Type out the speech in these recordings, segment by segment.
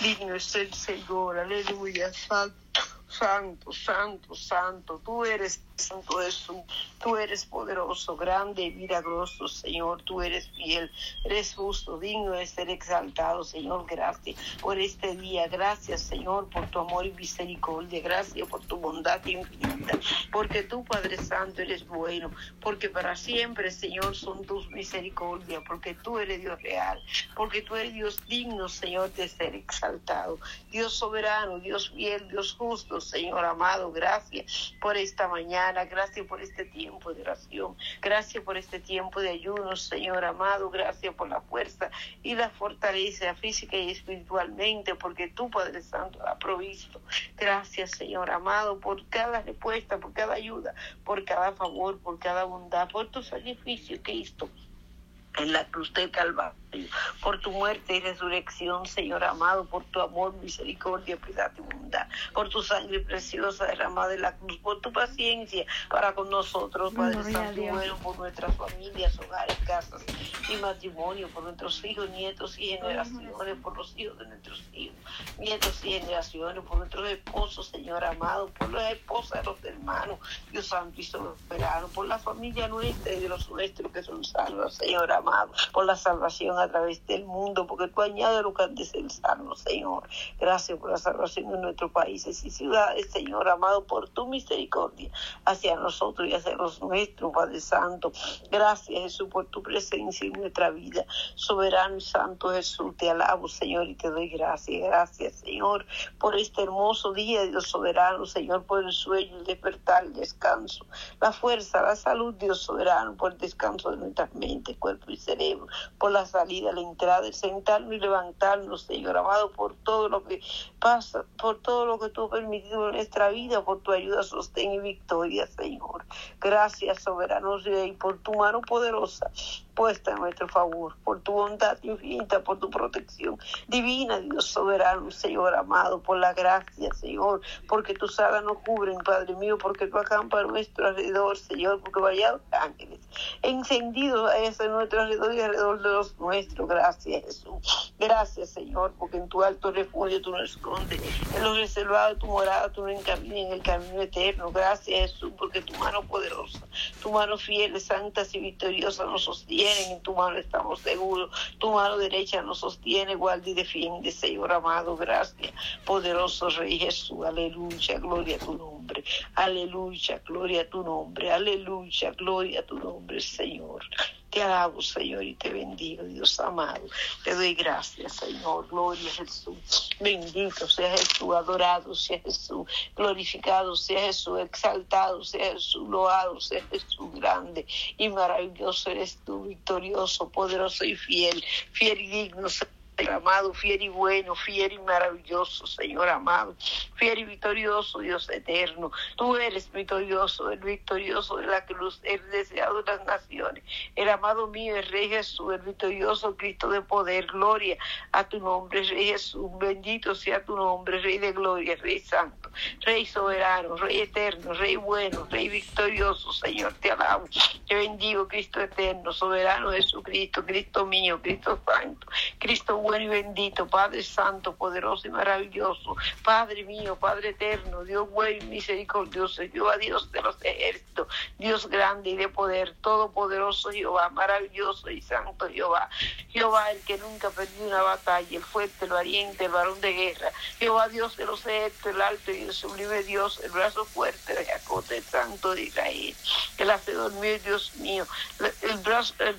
Digno es el Señor, aleluya, santo, santo, santo, santo. Tú eres Santo Jesús, tú eres poderoso, grande y milagroso, Señor, tú eres fiel, eres justo, digno de ser exaltado, Señor, gracias por este día, gracias, Señor, por tu amor y misericordia, gracias por tu bondad infinita, porque tú, Padre Santo, eres bueno, porque para siempre, Señor, son tus misericordias, porque tú eres Dios real, porque tú eres Dios digno, Señor, de ser exaltado, Dios soberano, Dios fiel, Dios justo, Señor amado, gracias por esta mañana Gracias por este tiempo de oración. Gracias por este tiempo de ayuno, Señor amado. Gracias por la fuerza y la fortaleza física y espiritualmente, porque tú, Padre Santo, la has provisto. Gracias, Señor amado, por cada respuesta, por cada ayuda, por cada favor, por cada bondad, por tu sacrificio, Cristo en la cruz del Calvario, por tu muerte y resurrección, Señor amado, por tu amor, misericordia, piedad y bondad, por tu sangre preciosa derramada en la cruz, por tu paciencia para con nosotros, Padre Santo, bueno, por nuestras familias, hogares, casas y matrimonio, por nuestros hijos, nietos y generaciones, por los hijos de nuestros hijos, nietos y generaciones, por nuestros esposos, Señor amado, por las esposas de los hermanos, Dios Santo y soberano, por la familia nuestra y de los nuestros que son salvos, Señor amado por la salvación a través del mundo, porque tú añades lo que el salvo, Señor. Gracias por la salvación de nuestros países y ciudades, Señor amado, por tu misericordia hacia nosotros y hacia los nuestros, Padre Santo. Gracias, Jesús, por tu presencia en nuestra vida. Soberano y Santo Jesús, te alabo, Señor, y te doy gracias. Gracias, Señor, por este hermoso día, Dios soberano, Señor, por el sueño, el despertar, el descanso, la fuerza, la salud, Dios soberano, por el descanso de nuestras mentes, cuerpo y cerebro, por la salida, la entrada, el sentarnos y levantarnos, Señor amado, por todo lo que pasa, por todo lo que tú has permitido en nuestra vida, por tu ayuda, sostén y victoria, Señor. Gracias, soberano y por tu mano poderosa puesta en nuestro favor, por tu bondad infinita, por tu protección divina, Dios soberano, Señor amado, por la gracia, Señor, porque tus alas nos cubren, Padre mío, porque tú acampas a nuestro alrededor, Señor, porque vaya ángeles encendidos a ese nuestro alrededor y alrededor de los nuestros. Gracias, Jesús. Gracias, Señor, porque en tu alto refugio tú nos escondes, en los reservados de tu morada tú nos encaminas en el camino eterno. Gracias, Jesús, porque tu mano poderosa, tu mano fiel, santa y victoriosa nos sostiene. En tu mano estamos seguros, tu mano derecha nos sostiene, guarda y defiende, Señor amado, gracias, poderoso Rey Jesús, aleluya, gloria a tu nombre, aleluya, gloria a tu nombre, aleluya, gloria a tu nombre, Señor. Te alabo, Señor, y te bendigo, Dios amado. Te doy gracias, Señor. Gloria a Jesús. Bendito sea Jesús, adorado sea Jesús, glorificado sea Jesús, exaltado sea Jesús, loado sea Jesús, grande y maravilloso eres tú, victorioso, poderoso y fiel, fiel y digno. Amado, fiel y bueno, fiel y maravilloso, Señor amado, fiel y victorioso, Dios eterno. Tú eres victorioso, el victorioso de la cruz, el deseado de las naciones, el amado mío, el Rey Jesús, el victorioso Cristo de poder, gloria a tu nombre, Rey Jesús, bendito sea tu nombre, Rey de gloria, Rey santo, Rey soberano, Rey eterno, Rey bueno, Rey victorioso, Señor, te alabo, te bendigo, Cristo eterno, soberano Jesucristo, Cristo mío, Cristo santo, Cristo bueno bueno y bendito, Padre Santo, poderoso y maravilloso, Padre mío, Padre eterno, Dios bueno y misericordioso, Jehová Dios de los ejércitos, Dios grande y de poder, todopoderoso Jehová, maravilloso y santo Jehová, Jehová el que nunca perdió una batalla, el fuerte, el valiente, el varón de guerra, Jehová Dios de los ejércitos, el alto y el sublime Dios, el brazo fuerte de Jacob, el santo de Israel, el hacedor mío, Dios mío, el brazo, el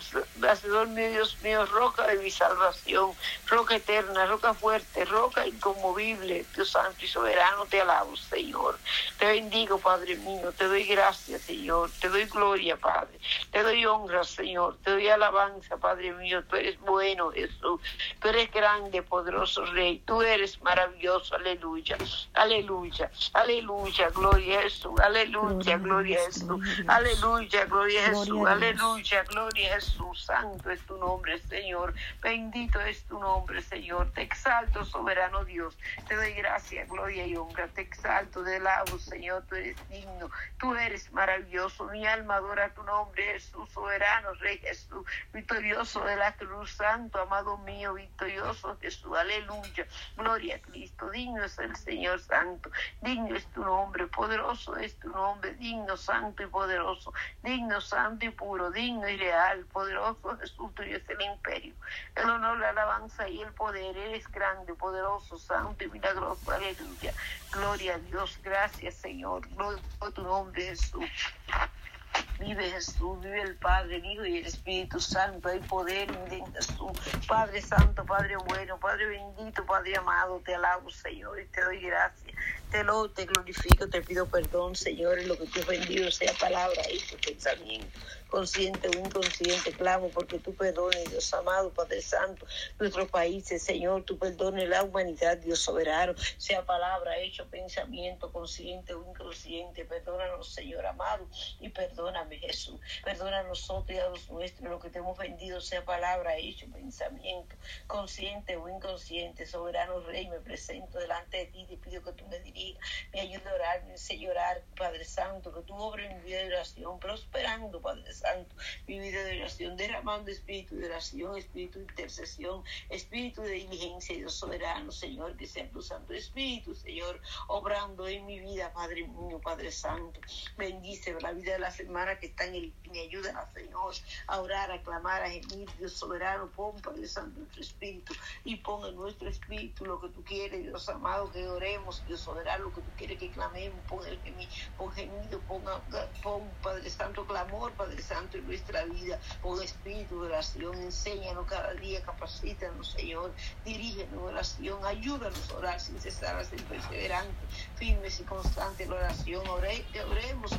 hacedor mío, Dios mío, roca de mi salvación, roca eterna, roca fuerte, roca inconmovible, Dios santo y soberano, te alabo, Señor. Te bendigo, Padre mío, te doy gracias, Señor, te doy gloria, Padre, te doy honra, Señor, te doy alabanza, Padre mío, tú eres bueno, Jesús, tú eres grande, poderoso Rey, tú eres maravilloso, aleluya, aleluya, aleluya, gloria a Jesús, aleluya, gloria a Jesús, aleluya, gloria a Jesús, aleluya, gloria a Jesús, santo es tu nombre, Señor, bendito es tu nombre nombre, Señor. Te exalto, soberano Dios. Te doy gracia, gloria y honra. Te exalto, de lado, Señor. Tú eres digno. Tú eres maravilloso. Mi alma adora tu nombre, Jesús, soberano, Rey Jesús, victorioso de la cruz, santo, amado mío, victorioso Jesús, aleluya. Gloria a Cristo, digno es el Señor Santo, digno es tu nombre, poderoso es tu nombre, digno, santo y poderoso, digno, santo y puro, digno y real, poderoso Jesús, tuyo es el imperio, el honor, la alabanza y el poder, eres grande, poderoso, santo y milagroso, aleluya. Gloria a Dios, gracias Señor, gloria a tu nombre Jesús. Vive Jesús, vive el Padre, el Hijo y el Espíritu Santo. Hay poder en Jesús. Padre Santo, Padre bueno, Padre bendito, Padre amado, te alabo, Señor, y te doy gracias. Te lo, te glorifico, te pido perdón, Señor, en lo que te he ofendido, sea palabra, tu pensamiento consciente o inconsciente, clamo porque tú perdones, Dios amado, Padre Santo, nuestros países, Señor, tú perdones la humanidad, Dios soberano, sea palabra, hecho, pensamiento, consciente o inconsciente, perdónanos, Señor amado, y perdóname, Jesús, perdona a nosotros y a los nuestros, lo que te hemos vendido, sea palabra, hecho, pensamiento, consciente o inconsciente, soberano Rey, me presento delante de ti, te pido que tú me dirijas, me ayude a orar, me enseñe a orar, Padre Santo, que tú obres en mi vida de oración, prosperando, Padre Santo Santo, mi vida de oración, derramando espíritu de oración, espíritu de intercesión, espíritu de diligencia, Dios soberano, Señor, que sea tu Santo Espíritu, Señor, obrando en mi vida, Padre mío, Padre Santo. Bendice la vida de la semana que está en me ayuda, Señor, a orar, a clamar, a gemir, Dios soberano, pon, Padre Santo, nuestro espíritu y pon en nuestro espíritu lo que tú quieres, Dios amado, que oremos, Dios soberano, lo que tú quieres que clamemos, pon el gemido, gemido, pon, pon Padre Santo, clamor, Padre Santo, en nuestra vida, con espíritu de oración. Enséñanos cada día, capacítanos, Señor. Dirígenos oración, ayúdanos a orar sin cesar, a ser perseverante, firmes y constantes en la oración. oremos,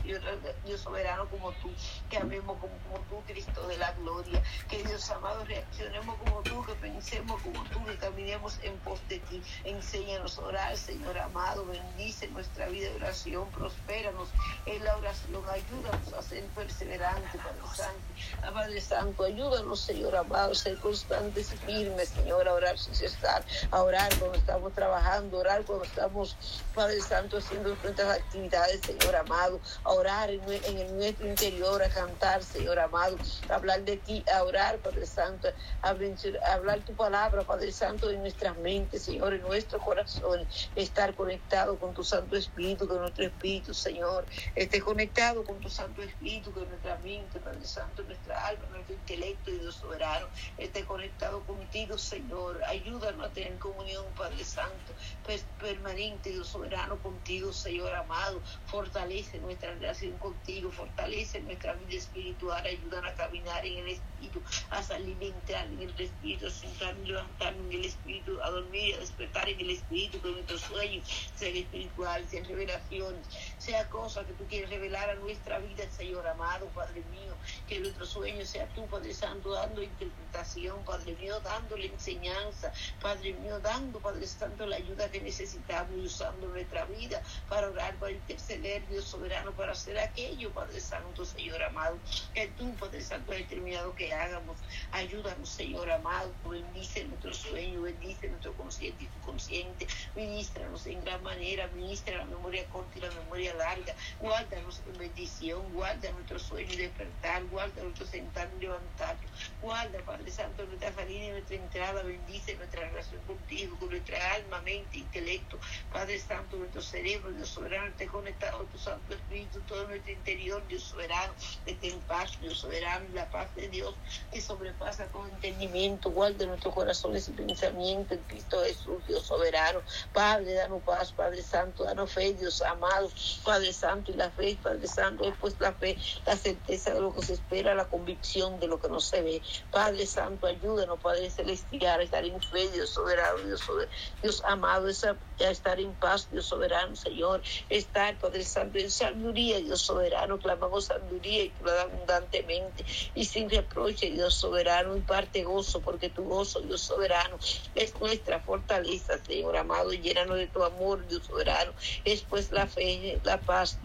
Dios soberano como tú, que amemos como, como tú, Cristo de la gloria. Que Dios amado, reaccionemos como tú, que pensemos como tú, que caminemos en pos de ti. Enséñanos a orar, Señor amado. Bendice nuestra vida de oración, prospéranos en la oración. Ayúdanos a ser perseverantes Padre Santo. Padre Santo, ayúdanos, Señor amado, a ser constantes y firmes, Señor, a orar sin cesar, a orar cuando estamos trabajando, orar cuando estamos, Padre Santo, haciendo nuestras actividades, Señor amado, a orar en, en nuestro interior, a cantar, Señor amado, a hablar de ti, a orar, Padre Santo, a, a hablar tu palabra, Padre Santo, en nuestras mentes, Señor, en nuestro corazón, estar conectado con tu Santo Espíritu, con nuestro Espíritu, Señor, esté conectado con tu Santo Espíritu, con nuestra mente Padre Santo, nuestra alma, nuestro intelecto, Dios soberano, esté conectado contigo, Señor. Ayúdanos a tener comunión, Padre Santo, permanente, Dios soberano, contigo, Señor amado. Fortalece nuestra relación contigo, fortalece nuestra vida espiritual, ayúdanos a caminar en el Espíritu, a entrar en el Espíritu, a sentarme y levantarme en el Espíritu, a dormir y a despertar en el Espíritu, que nuestro sueño sea espiritual, sea revelaciones, sea cosa que tú quieres revelar a nuestra vida, Señor amado, Padre mío. Que nuestro sueño sea tú, Padre Santo, dando interpretación, Padre mío, dándole enseñanza, Padre mío, dando, Padre Santo, la ayuda que necesitamos y usando nuestra vida para orar, para interceder, Dios soberano, para hacer aquello, Padre Santo, Señor amado, que tú, Padre Santo, has determinado que hagamos. Ayúdanos, Señor amado, bendice nuestro sueño, bendice nuestro consciente y consciente, ministranos en gran manera, ministra la memoria corta y la memoria larga, guárdanos en bendición, guarda nuestro sueño de despertar, guarda nuestro sentar y levantar, guarda, Padre Santo, nuestra salida y nuestra entrada, bendice nuestra relación contigo, con nuestra alma, mente, intelecto, Padre Santo, nuestro cerebro, Dios soberano, esté conectado a tu Santo Espíritu, todo nuestro interior, Dios soberano, esté en paz, Dios soberano, la paz de Dios que sobrepasa con entendimiento, guarda nuestros corazones y pensamientos en Cristo Jesús, Dios soberano, Padre, danos paz, Padre Santo, danos fe, Dios amado, Padre Santo, y la fe, Padre Santo, después la fe, la certeza de lo que se espera, la convicción de lo que no se ve. Padre Santo, ayúdanos, Padre Celestial, a estar en fe, Dios soberano, Dios, Dios amado, a estar en paz, Dios soberano, Señor. Estar, Padre Santo, en sabiduría, Dios soberano. Clamamos sabiduría y abundantemente y sin reproche, Dios soberano. Y parte gozo, porque tu gozo, Dios soberano, es nuestra fortaleza, Señor amado. Llénanos de tu amor, Dios soberano. Es pues la fe, la paz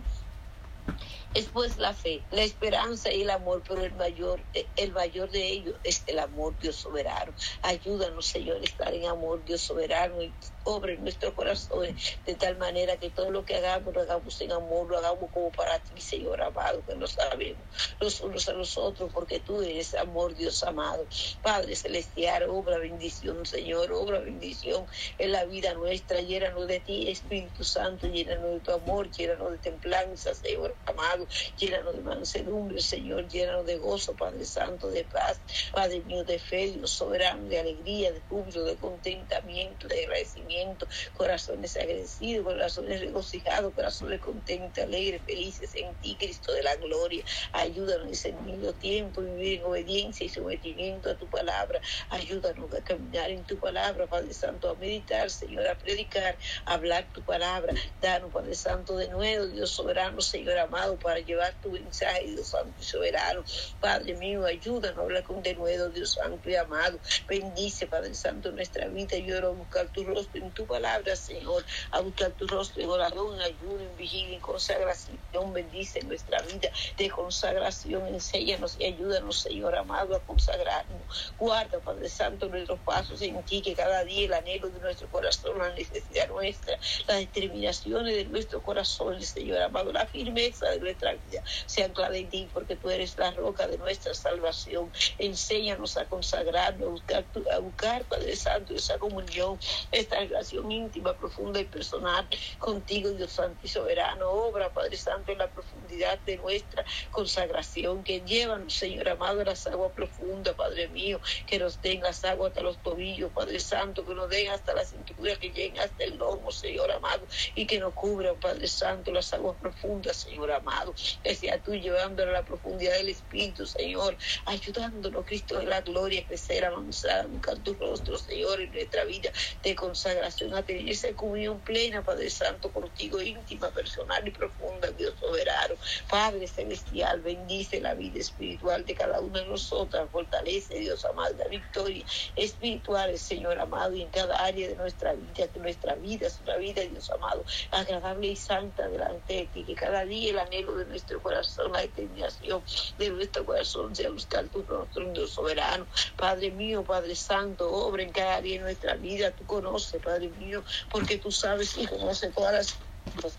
es pues la fe, la esperanza y el amor, pero el mayor, el mayor de ellos es el amor, Dios soberano. Ayúdanos, Señor, a estar en amor, Dios soberano, y obra en nuestros corazones, de tal manera que todo lo que hagamos lo hagamos en amor, lo hagamos como para ti, Señor amado, que lo sabemos los unos a los otros, porque tú eres amor, Dios amado. Padre celestial, obra bendición, Señor, obra bendición en la vida nuestra, llénanos de ti, Espíritu Santo, llénanos de tu amor, llénanos de templanza, Señor amado, llénanos de mansedumbre, Señor, llénanos de gozo, Padre Santo, de paz, Padre mío, de fe, Dios soberano, de alegría, de júbilo, de contentamiento, de agradecimiento, corazones agradecidos, corazones regocijados, corazones contentos, alegres, felices en ti, Cristo de la gloria. Ayúdanos mismo tiempo vivir en obediencia y sometimiento a tu palabra. Ayúdanos a caminar en tu palabra, Padre Santo, a meditar, Señor, a predicar, a hablar tu palabra. Danos, Padre Santo, de nuevo, Dios soberano, Señor amado, para llevar tu mensaje, Dios Santo y soberano. Padre mío, ayúdanos a hablar con de nuevo, Dios Santo y amado. Bendice, Padre Santo, nuestra vida. Yo a buscar tu rostro en tu palabra, Señor, a buscar tu rostro en oración, en ayuno, en vigilia, en consagración. Bendice nuestra vida de consagración. Enséñanos y ayúdanos, Señor amado, a consagrarnos. Guarda, Padre Santo, nuestros pasos en ti, que cada día el anhelo de nuestro corazón, la necesidad nuestra, las determinaciones de nuestro corazón, Señor amado, la firmeza de nuestra vida se ancla en ti, porque tú eres la roca de nuestra salvación. Enséñanos a consagrarnos, a buscar, a buscar Padre Santo, esa comunión, esta relación íntima, profunda y personal contigo, Dios Santo y soberano. Obra, Padre Santo, en la profundidad de nuestra consagración, que llevan, Señor amado, las aguas profundas, Padre mío, que nos den las aguas hasta los tobillos, Padre Santo, que nos den hasta la cintura, que lleguen hasta el lomo, Señor amado, y que nos cubran, Padre Santo, las aguas profundas, Señor amado, que sea tú llevándolo a la profundidad del Espíritu, Señor, ayudándonos, Cristo de la gloria, a crecer, avanzar, buscar tu rostro, Señor, en nuestra vida de consagración, a tener esa comunión plena, Padre Santo, contigo, íntima, personal y profunda, Dios soberano. Padre celestial, bendice la vida espiritual de cada una de nosotras, fortalece, Dios amado, la victoria espiritual, Señor amado, y en cada área de nuestra vida, que nuestra vida es una vida, Dios amado, agradable y santa delante de ti, que cada día el anhelo de nuestro corazón, la determinación de nuestro corazón sea buscar tu rostro, Dios soberano. Padre mío, Padre Santo, obra en cada área de nuestra vida, tú conoces, Padre mío, porque tú sabes y conoces todas las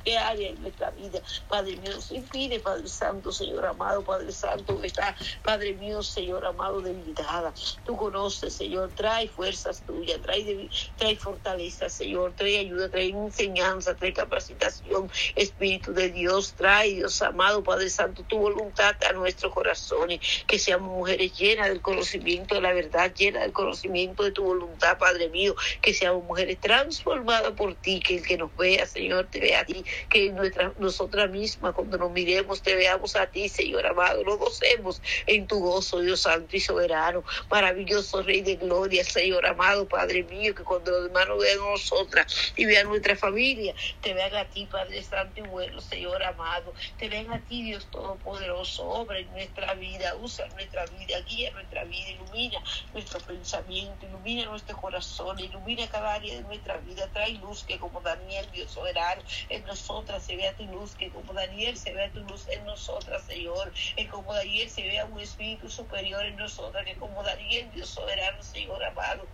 qué área en nuestra vida, Padre mío, sin fin, Padre Santo, Señor amado, Padre Santo, que está, Padre mío, Señor amado, debilitada. Tú conoces, Señor, trae fuerzas tuyas, trae, trae fortaleza, Señor, trae ayuda, trae enseñanza, trae capacitación, Espíritu de Dios, trae, Dios amado, Padre Santo, tu voluntad a nuestros corazones, que seamos mujeres llenas del conocimiento de la verdad, llenas del conocimiento de tu voluntad, Padre mío, que seamos mujeres transformadas por ti, que el que nos vea, Señor, te vea a ti, que nuestra, nosotras mismas cuando nos miremos te veamos a ti, Señor amado, lo gocemos en tu gozo, Dios Santo y soberano, maravilloso Rey de Gloria, Señor amado, Padre mío, que cuando los hermanos vean a nosotras y vean nuestra familia, te vean a ti, Padre Santo y bueno, Señor amado, te vean a ti, Dios Todopoderoso, obra en nuestra vida, usa nuestra vida, guía nuestra vida, ilumina nuestro pensamiento, ilumina nuestro corazón, ilumina cada área de nuestra vida, trae luz que como Daniel, Dios soberano, en nosotras se vea tu luz, que como Daniel se vea tu luz en nosotras, Señor, que como Daniel se vea un espíritu superior en nosotras, que como Daniel, Dios soberano, Señor amado,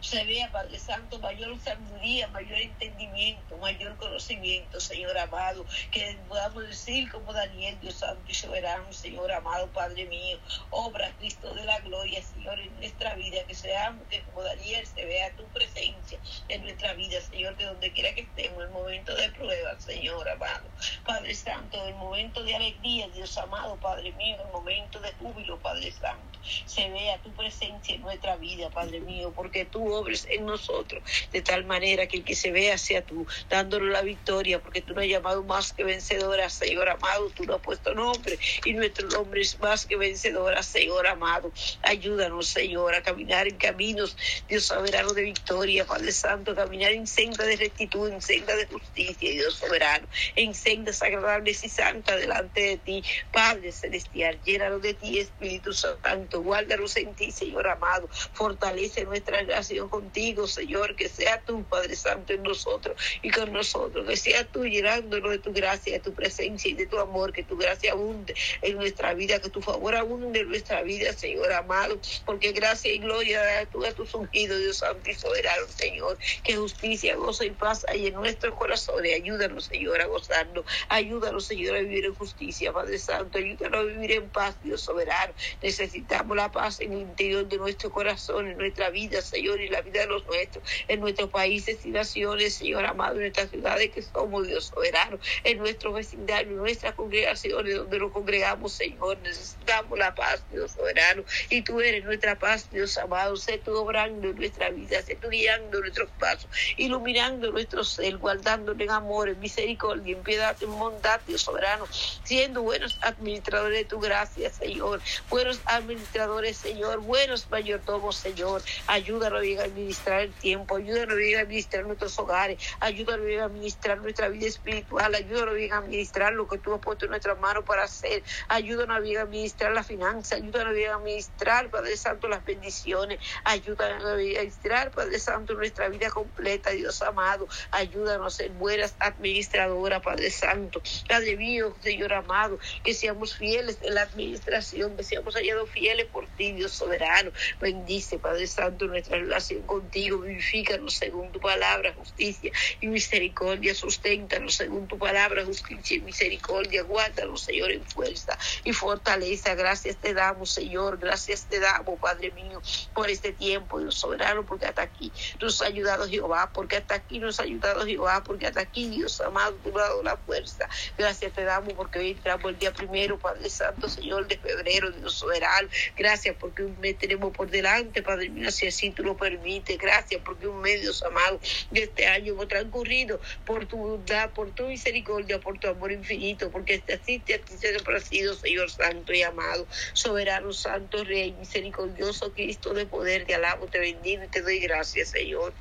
se vea, Padre Santo, mayor sabiduría, mayor entendimiento, mayor conocimiento, Señor amado, que podamos decir como Daniel, Dios Santo y soberano, Señor amado, Padre mío, obra Cristo de la gloria, Señor, en nuestra vida, que seamos, que como Daniel se vea tu presencia en nuestra vida, Señor, que donde quiera que estemos, el momento de prueba, Señor amado, Padre Santo, el momento de alegría, Dios amado, Padre mío, el momento de júbilo, Padre Santo, se vea tu presencia en nuestra vida, Padre mío, porque tú obres en nosotros, de tal manera que el que se vea sea tú, dándole la victoria, porque tú no has llamado más que vencedora, Señor amado, tú no has puesto nombre, y nuestro nombre es más que vencedora, Señor amado. Ayúdanos, Señor, a caminar en caminos, Dios soberano de victoria, Padre Santo, caminar en senda de rectitud, en senda de justicia, Dios soberano, en senda ofrendas agradables y santas delante de ti, Padre Celestial. Llénalo de ti, Espíritu Santo. Guárdalos en ti, Señor amado. Fortalece nuestra relación contigo, Señor. Que sea tú, Padre Santo, en nosotros y con nosotros. Que sea tú llenándonos de tu gracia, de tu presencia y de tu amor. Que tu gracia abunde en nuestra vida. Que tu favor abunde en nuestra vida, Señor amado. Porque gracia y gloria tú a tus ungidos, Dios Santo y soberano, Señor. Que justicia, gozo y paz hay en nuestros corazones. Ayúdanos, Señor, a gozarnos. Ayúdanos, Señor, a vivir en justicia, Padre Santo. Ayúdanos a vivir en paz, Dios soberano. Necesitamos la paz en el interior de nuestro corazón, en nuestra vida, Señor, y la vida de los nuestros, en nuestros países y naciones, Señor amado, en nuestras ciudades que somos, Dios soberano, en nuestro vecindario, en nuestras congregaciones donde nos congregamos, Señor. Necesitamos la paz, Dios soberano. Y tú eres nuestra paz, Dios amado. Sé tú obrando en nuestra vida, sé tú guiando nuestros pasos, iluminando nuestro ser, guardándonos en amor, en misericordia, en piedad, en bondad, Dios soberano, siendo buenos administradores de tu gracia, Señor. Buenos administradores, Señor. Buenos mayordomos, Señor. Ayúdanos a administrar el tiempo, ayúdanos a administrar nuestros hogares, ayúdanos a administrar nuestra vida espiritual, ayúdanos a administrar lo que tú has puesto en nuestras manos para hacer, ayúdanos a administrar la finanza, ayúdanos a administrar, Padre Santo, las bendiciones, ayúdanos a administrar, Padre Santo, nuestra vida completa, Dios amado, ayúdanos a ser buenas administradoras, Padre Santo, Padre mío, Señor amado, que seamos fieles en la administración, que seamos hallados fieles por ti, Dios soberano, bendice, Padre Santo, nuestra relación contigo, vivifícanos según tu palabra, justicia y misericordia, susténtanos según tu palabra, justicia y misericordia, guárdanos, Señor, en fuerza y fortaleza, gracias te damos, Señor, gracias te damos, Padre mío, por este tiempo, Dios soberano, porque hasta aquí nos ha ayudado Jehová, porque hasta aquí nos ha ayudado Jehová, porque hasta aquí, Dios amado, tú has dado la fuerza, gracias te damos porque hoy entramos el día primero, Padre Santo, Señor, de febrero, Dios soberano, gracias porque un mes tenemos por delante, Padre mío, si así tú lo permites, gracias porque un mes, Dios amado, de este año hemos transcurrido por tu bondad, por tu misericordia, por tu amor infinito, porque este así te ha sido, Señor Santo y amado, soberano, santo, Rey, misericordioso, Cristo de poder, te alabo, te bendigo y te doy gracias, Señor.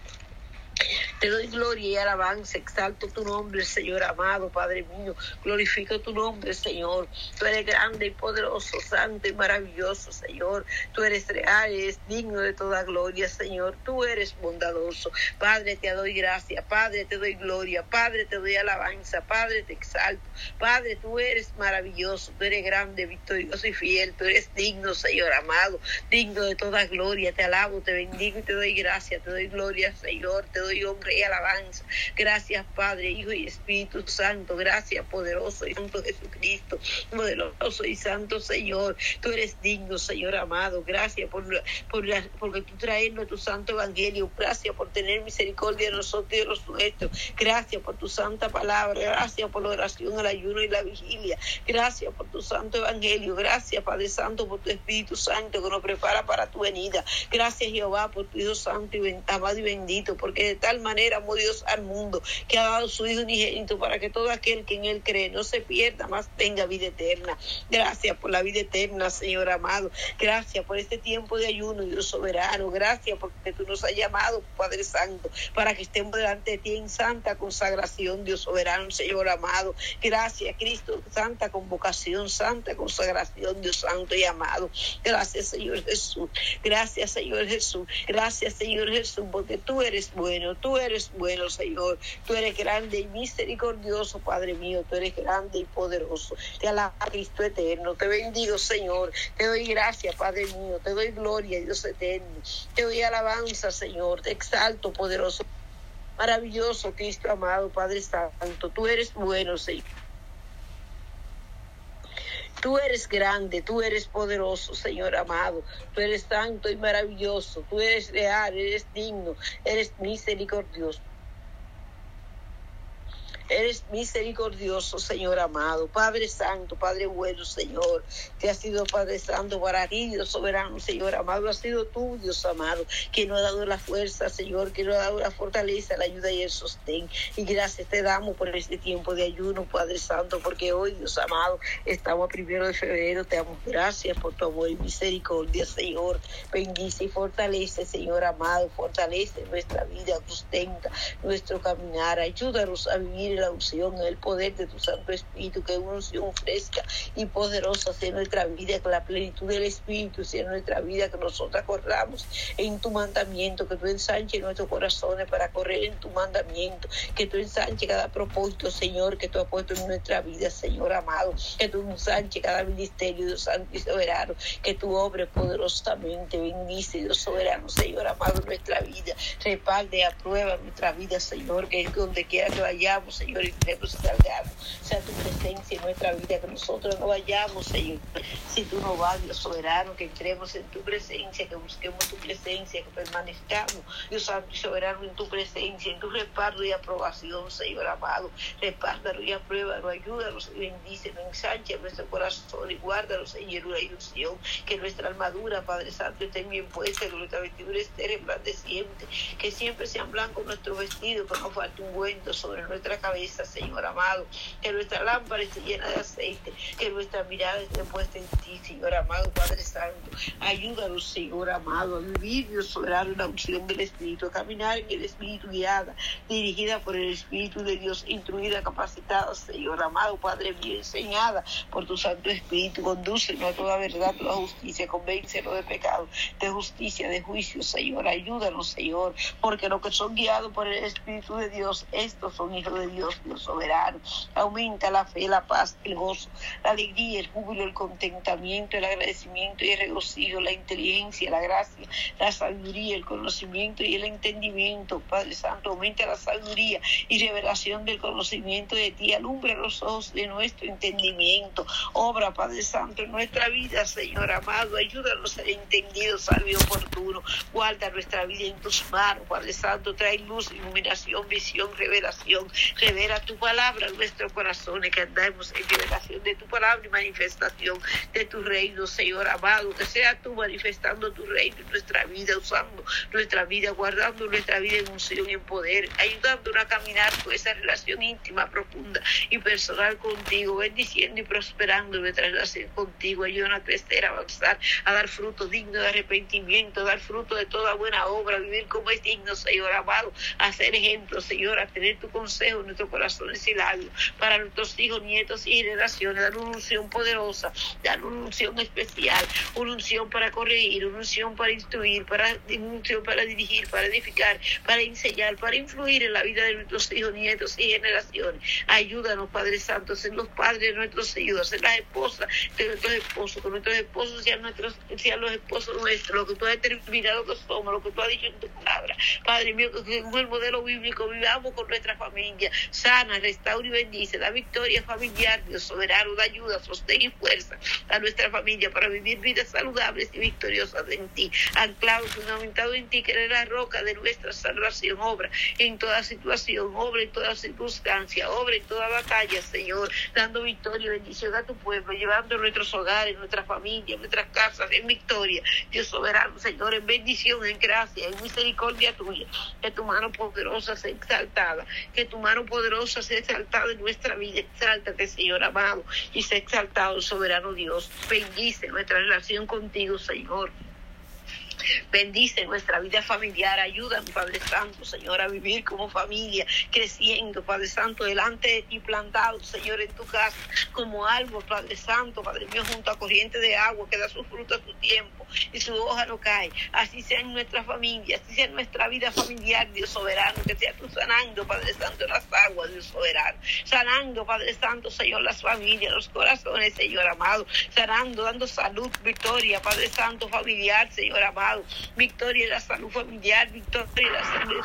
Te doy gloria y alabanza, exalto tu nombre, Señor amado, Padre mío. Glorifico tu nombre, Señor. Tú eres grande y poderoso, santo y maravilloso, Señor. Tú eres real, eres digno de toda gloria, Señor. Tú eres bondadoso. Padre, te doy gracia. Padre, te doy gloria. Padre, te doy alabanza. Padre, te exalto. Padre, tú eres maravilloso. Tú eres grande, victorioso y fiel. Tú eres digno, Señor amado. Digno de toda gloria. Te alabo, te bendigo y te doy gracia. Te doy gloria, Señor. Te doy honra y alabanza. Gracias, Padre, Hijo y Espíritu Santo. Gracias, poderoso y santo Jesucristo. Poderoso y santo Señor. Tú eres digno, Señor amado. Gracias por, por la, porque tú traes tu santo evangelio. Gracias por tener misericordia de nosotros y de los nuestros. Gracias por tu santa palabra. Gracias por la oración, el ayuno y la vigilia. Gracias por tu santo evangelio. Gracias, Padre Santo, por tu Espíritu Santo que nos prepara para tu venida. Gracias, Jehová, por tu Hijo Santo y amado y bendito, porque tal manera amó Dios al mundo que ha dado su Hijo unigénito para que todo aquel que en Él cree no se pierda, más tenga vida eterna. Gracias por la vida eterna, Señor amado. Gracias por este tiempo de ayuno, Dios soberano. Gracias porque tú nos has llamado, Padre Santo, para que estemos delante de ti en santa consagración, Dios soberano, Señor amado. Gracias, Cristo, santa convocación, santa consagración, Dios santo y amado. Gracias, Señor Jesús. Gracias, Señor Jesús. Gracias, Señor Jesús, porque tú eres bueno, tú eres bueno, Señor. Tú eres grande y misericordioso, Padre mío. Tú eres grande y poderoso. Te alabo, Cristo eterno. Te bendigo, Señor. Te doy gracias, Padre mío. Te doy gloria, Dios eterno. Te doy alabanza, Señor. Te exalto, poderoso. Maravilloso, Cristo amado, Padre Santo. Tú eres bueno, Señor. Tú eres grande, tú eres poderoso, Señor amado. Tú eres santo y maravilloso. Tú eres real, eres digno, eres misericordioso. Eres misericordioso, Señor amado. Padre Santo, Padre bueno, Señor. Que ha sido Padre Santo Dios soberano, Señor amado. Ha sido tú, Dios amado, que nos ha dado la fuerza, Señor, que nos ha dado la fortaleza, la ayuda y el sostén. Y gracias te damos por este tiempo de ayuno, Padre Santo, porque hoy, Dios amado, estamos a primero de febrero. Te damos gracias por tu amor y misericordia, Señor. Bendice y fortalece, Señor amado. Fortalece nuestra vida, sustenta nuestro caminar. Ayúdanos a vivir la unción, el poder de tu Santo Espíritu, que una unción fresca y poderosa sea nuestra vida, que la plenitud del Espíritu sea nuestra vida, que nosotros corramos en tu mandamiento, que tú ensanches nuestros corazones para correr en tu mandamiento, que tú ensanches cada propósito, Señor, que tú has puesto en nuestra vida, Señor amado, que tú ensanches cada ministerio, Dios Santo y Soberano, que tú obres poderosamente, bendice, Dios Soberano, Señor amado, nuestra vida, reparte, aprueba nuestra vida, Señor, que donde quiera que vayamos, Señor, y que salgamos, sea tu presencia en nuestra vida, que nosotros no vayamos, Señor, si tú no vas, Dios Soberano, que entremos en tu presencia, que busquemos tu presencia, que permanezcamos, Dios Santo y Soberano, en tu presencia, en tu respaldo y aprobación, Señor amado, respárdalo y apruébalo, ayúdanos y bendícenos, ensancha nuestro corazón y guárdanos, Señor, una ilusión, que nuestra armadura, Padre Santo, esté bien puesta, que nuestra vestidura esté resplandeciente, que siempre sean blancos nuestros vestidos, que no falte un cuento sobre nuestra cabeza, Señor amado, que nuestra lámpara esté llena de aceite, que nuestra mirada esté puesta en ti, Señor amado, Padre Santo, ayúdanos, Señor amado, a vivir, Dios soberano, la unción del Espíritu, a caminar en el Espíritu guiada, dirigida por el Espíritu de Dios, instruida, capacitada, Señor amado, Padre mío, enseñada por tu Santo Espíritu, condúcenos a toda verdad, toda justicia, convéncenos de pecado, de justicia, de juicio, Señor, ayúdanos, Señor, porque los que son guiados por el Espíritu de Dios, estos son hijos de Dios, Dios soberano. Aumenta la fe, la paz, el gozo, la alegría, el júbilo, el contentamiento, el agradecimiento y el regocijo, la inteligencia, la gracia, la sabiduría, el conocimiento y el entendimiento. Padre Santo, aumenta la sabiduría y revelación del conocimiento de ti. Alumbra los ojos de nuestro entendimiento. Obra, Padre Santo, en nuestra vida, Señor amado. Ayúdanos a ser entendidos, salve oportuno. Guarda nuestra vida en tus manos, Padre Santo. Trae luz, iluminación, visión, revelación. Revela tu palabra en nuestros corazones, que andemos en revelación de tu palabra y manifestación de tu reino, Señor amado. Que sea tú manifestando tu reino en nuestra vida, usando nuestra vida, guardando nuestra vida en unción y en poder, ayudándonos a caminar con esa relación íntima, profunda y personal contigo, bendiciendo y prosperando nuestra relación contigo. Ayúdanos a crecer, a avanzar, a dar fruto digno de arrepentimiento, a dar fruto de toda buena obra, a vivir como es digno, Señor amado, a ser ejemplo, Señor, a tener tu consejo en nuestros corazones y labios, para nuestros hijos, nietos y generaciones, dar una unción poderosa, dar una unción especial, una unción para corregir, una unción para instruir, para una unción para dirigir, para edificar, para enseñar, para influir en la vida de nuestros hijos, nietos y generaciones. Ayúdanos, Padre Santo, ser los padres de nuestros hijos, ser las esposas de nuestros esposos, que nuestros esposos sean, nuestros, sean los esposos nuestros, lo que tú has determinado que somos, lo que tú has dicho en tu palabra. Padre mío, que según el modelo bíblico vivamos con nuestra familia, sana, restaura y bendice, da victoria familiar, Dios soberano, da ayuda, sostén y fuerza a nuestra familia para vivir vidas saludables y victoriosas en ti, anclados, fundamentado en ti, que eres la roca de nuestra salvación, obra en toda situación, obra en toda circunstancia, obra en toda batalla, Señor, dando victoria y bendición a tu pueblo, llevando nuestros hogares, nuestra familia, nuestras casas en victoria, Dios soberano, Señor, en bendición, en gracia, en misericordia tuya, que tu mano poderosa sea exaltada, que tu mano poderosa sea exaltada en nuestra vida, exáltate, Señor amado, y sea exaltado, soberano Dios, bendice nuestra relación contigo, Señor. Bendice nuestra vida familiar, ayúdanos, Padre Santo, Señor, a vivir como familia, creciendo, Padre Santo, delante de ti, plantado, Señor, en tu casa, como árbol, Padre Santo, Padre mío, junto a corriente de agua que da su fruto a su tiempo y su hoja no cae. Así sea en nuestra familia, así sea en nuestra vida familiar, Dios soberano, que sea tú sanando, Padre Santo, las aguas, Dios soberano, sanando, Padre Santo, Señor, las familias, los corazones, Señor amado, sanando, dando salud, victoria, Padre Santo, familiar, Señor amado, victoria en la salud familiar, victoria en la salud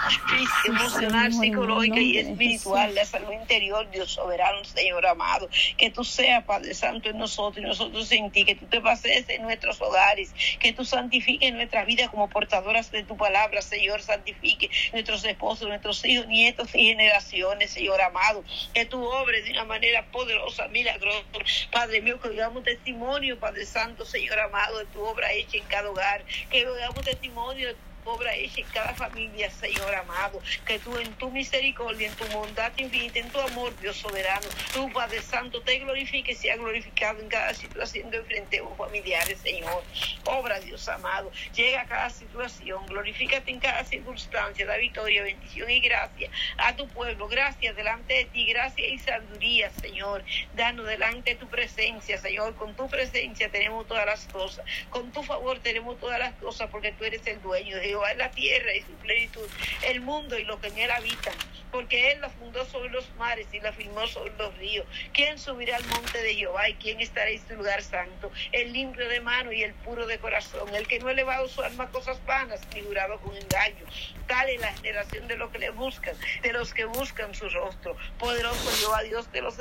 emocional, psicológica y espiritual, la salud interior, Dios soberano, Señor amado, que tú seas, Padre Santo, en nosotros y nosotros en ti, que tú te pases en nuestros hogares, que tú santifiques nuestra vida como portadoras de tu palabra, Señor, santifique nuestros esposos, nuestros hijos, nietos y generaciones, Señor amado, que tú obres de una manera poderosa, milagrosa, Padre mío, que digamos testimonio, Padre Santo, Señor amado, de tu obra hecha en cada hogar, que hagamos testimonio obra hecha en cada familia, Señor amado. Que tú en tu misericordia, en tu bondad infinita, en tu amor, Dios soberano, tú, Padre Santo, te glorifiques y sea glorificado en cada situación de frente a familiares, Señor. Obra, Dios amado. Llega a cada situación. Glorifícate en cada circunstancia. Da victoria, bendición y gracia a tu pueblo. Gracias delante de ti. Gracias y sabiduría, Señor. Danos delante de tu presencia, Señor. Con tu presencia tenemos todas las cosas. Con tu favor tenemos todas las cosas porque tú eres el dueño de Jehová, la tierra y su plenitud, el mundo y lo que en él habitan. Porque él la fundó sobre los mares y la firmó sobre los ríos. ¿Quién subirá al monte de Jehová y quién estará en su lugar santo? El limpio de mano y el puro de corazón, el que no ha elevado su alma a cosas vanas ni con engaño. Tal es la generación de los que le buscan, de los que buscan su rostro. Poderoso Jehová, Dios de los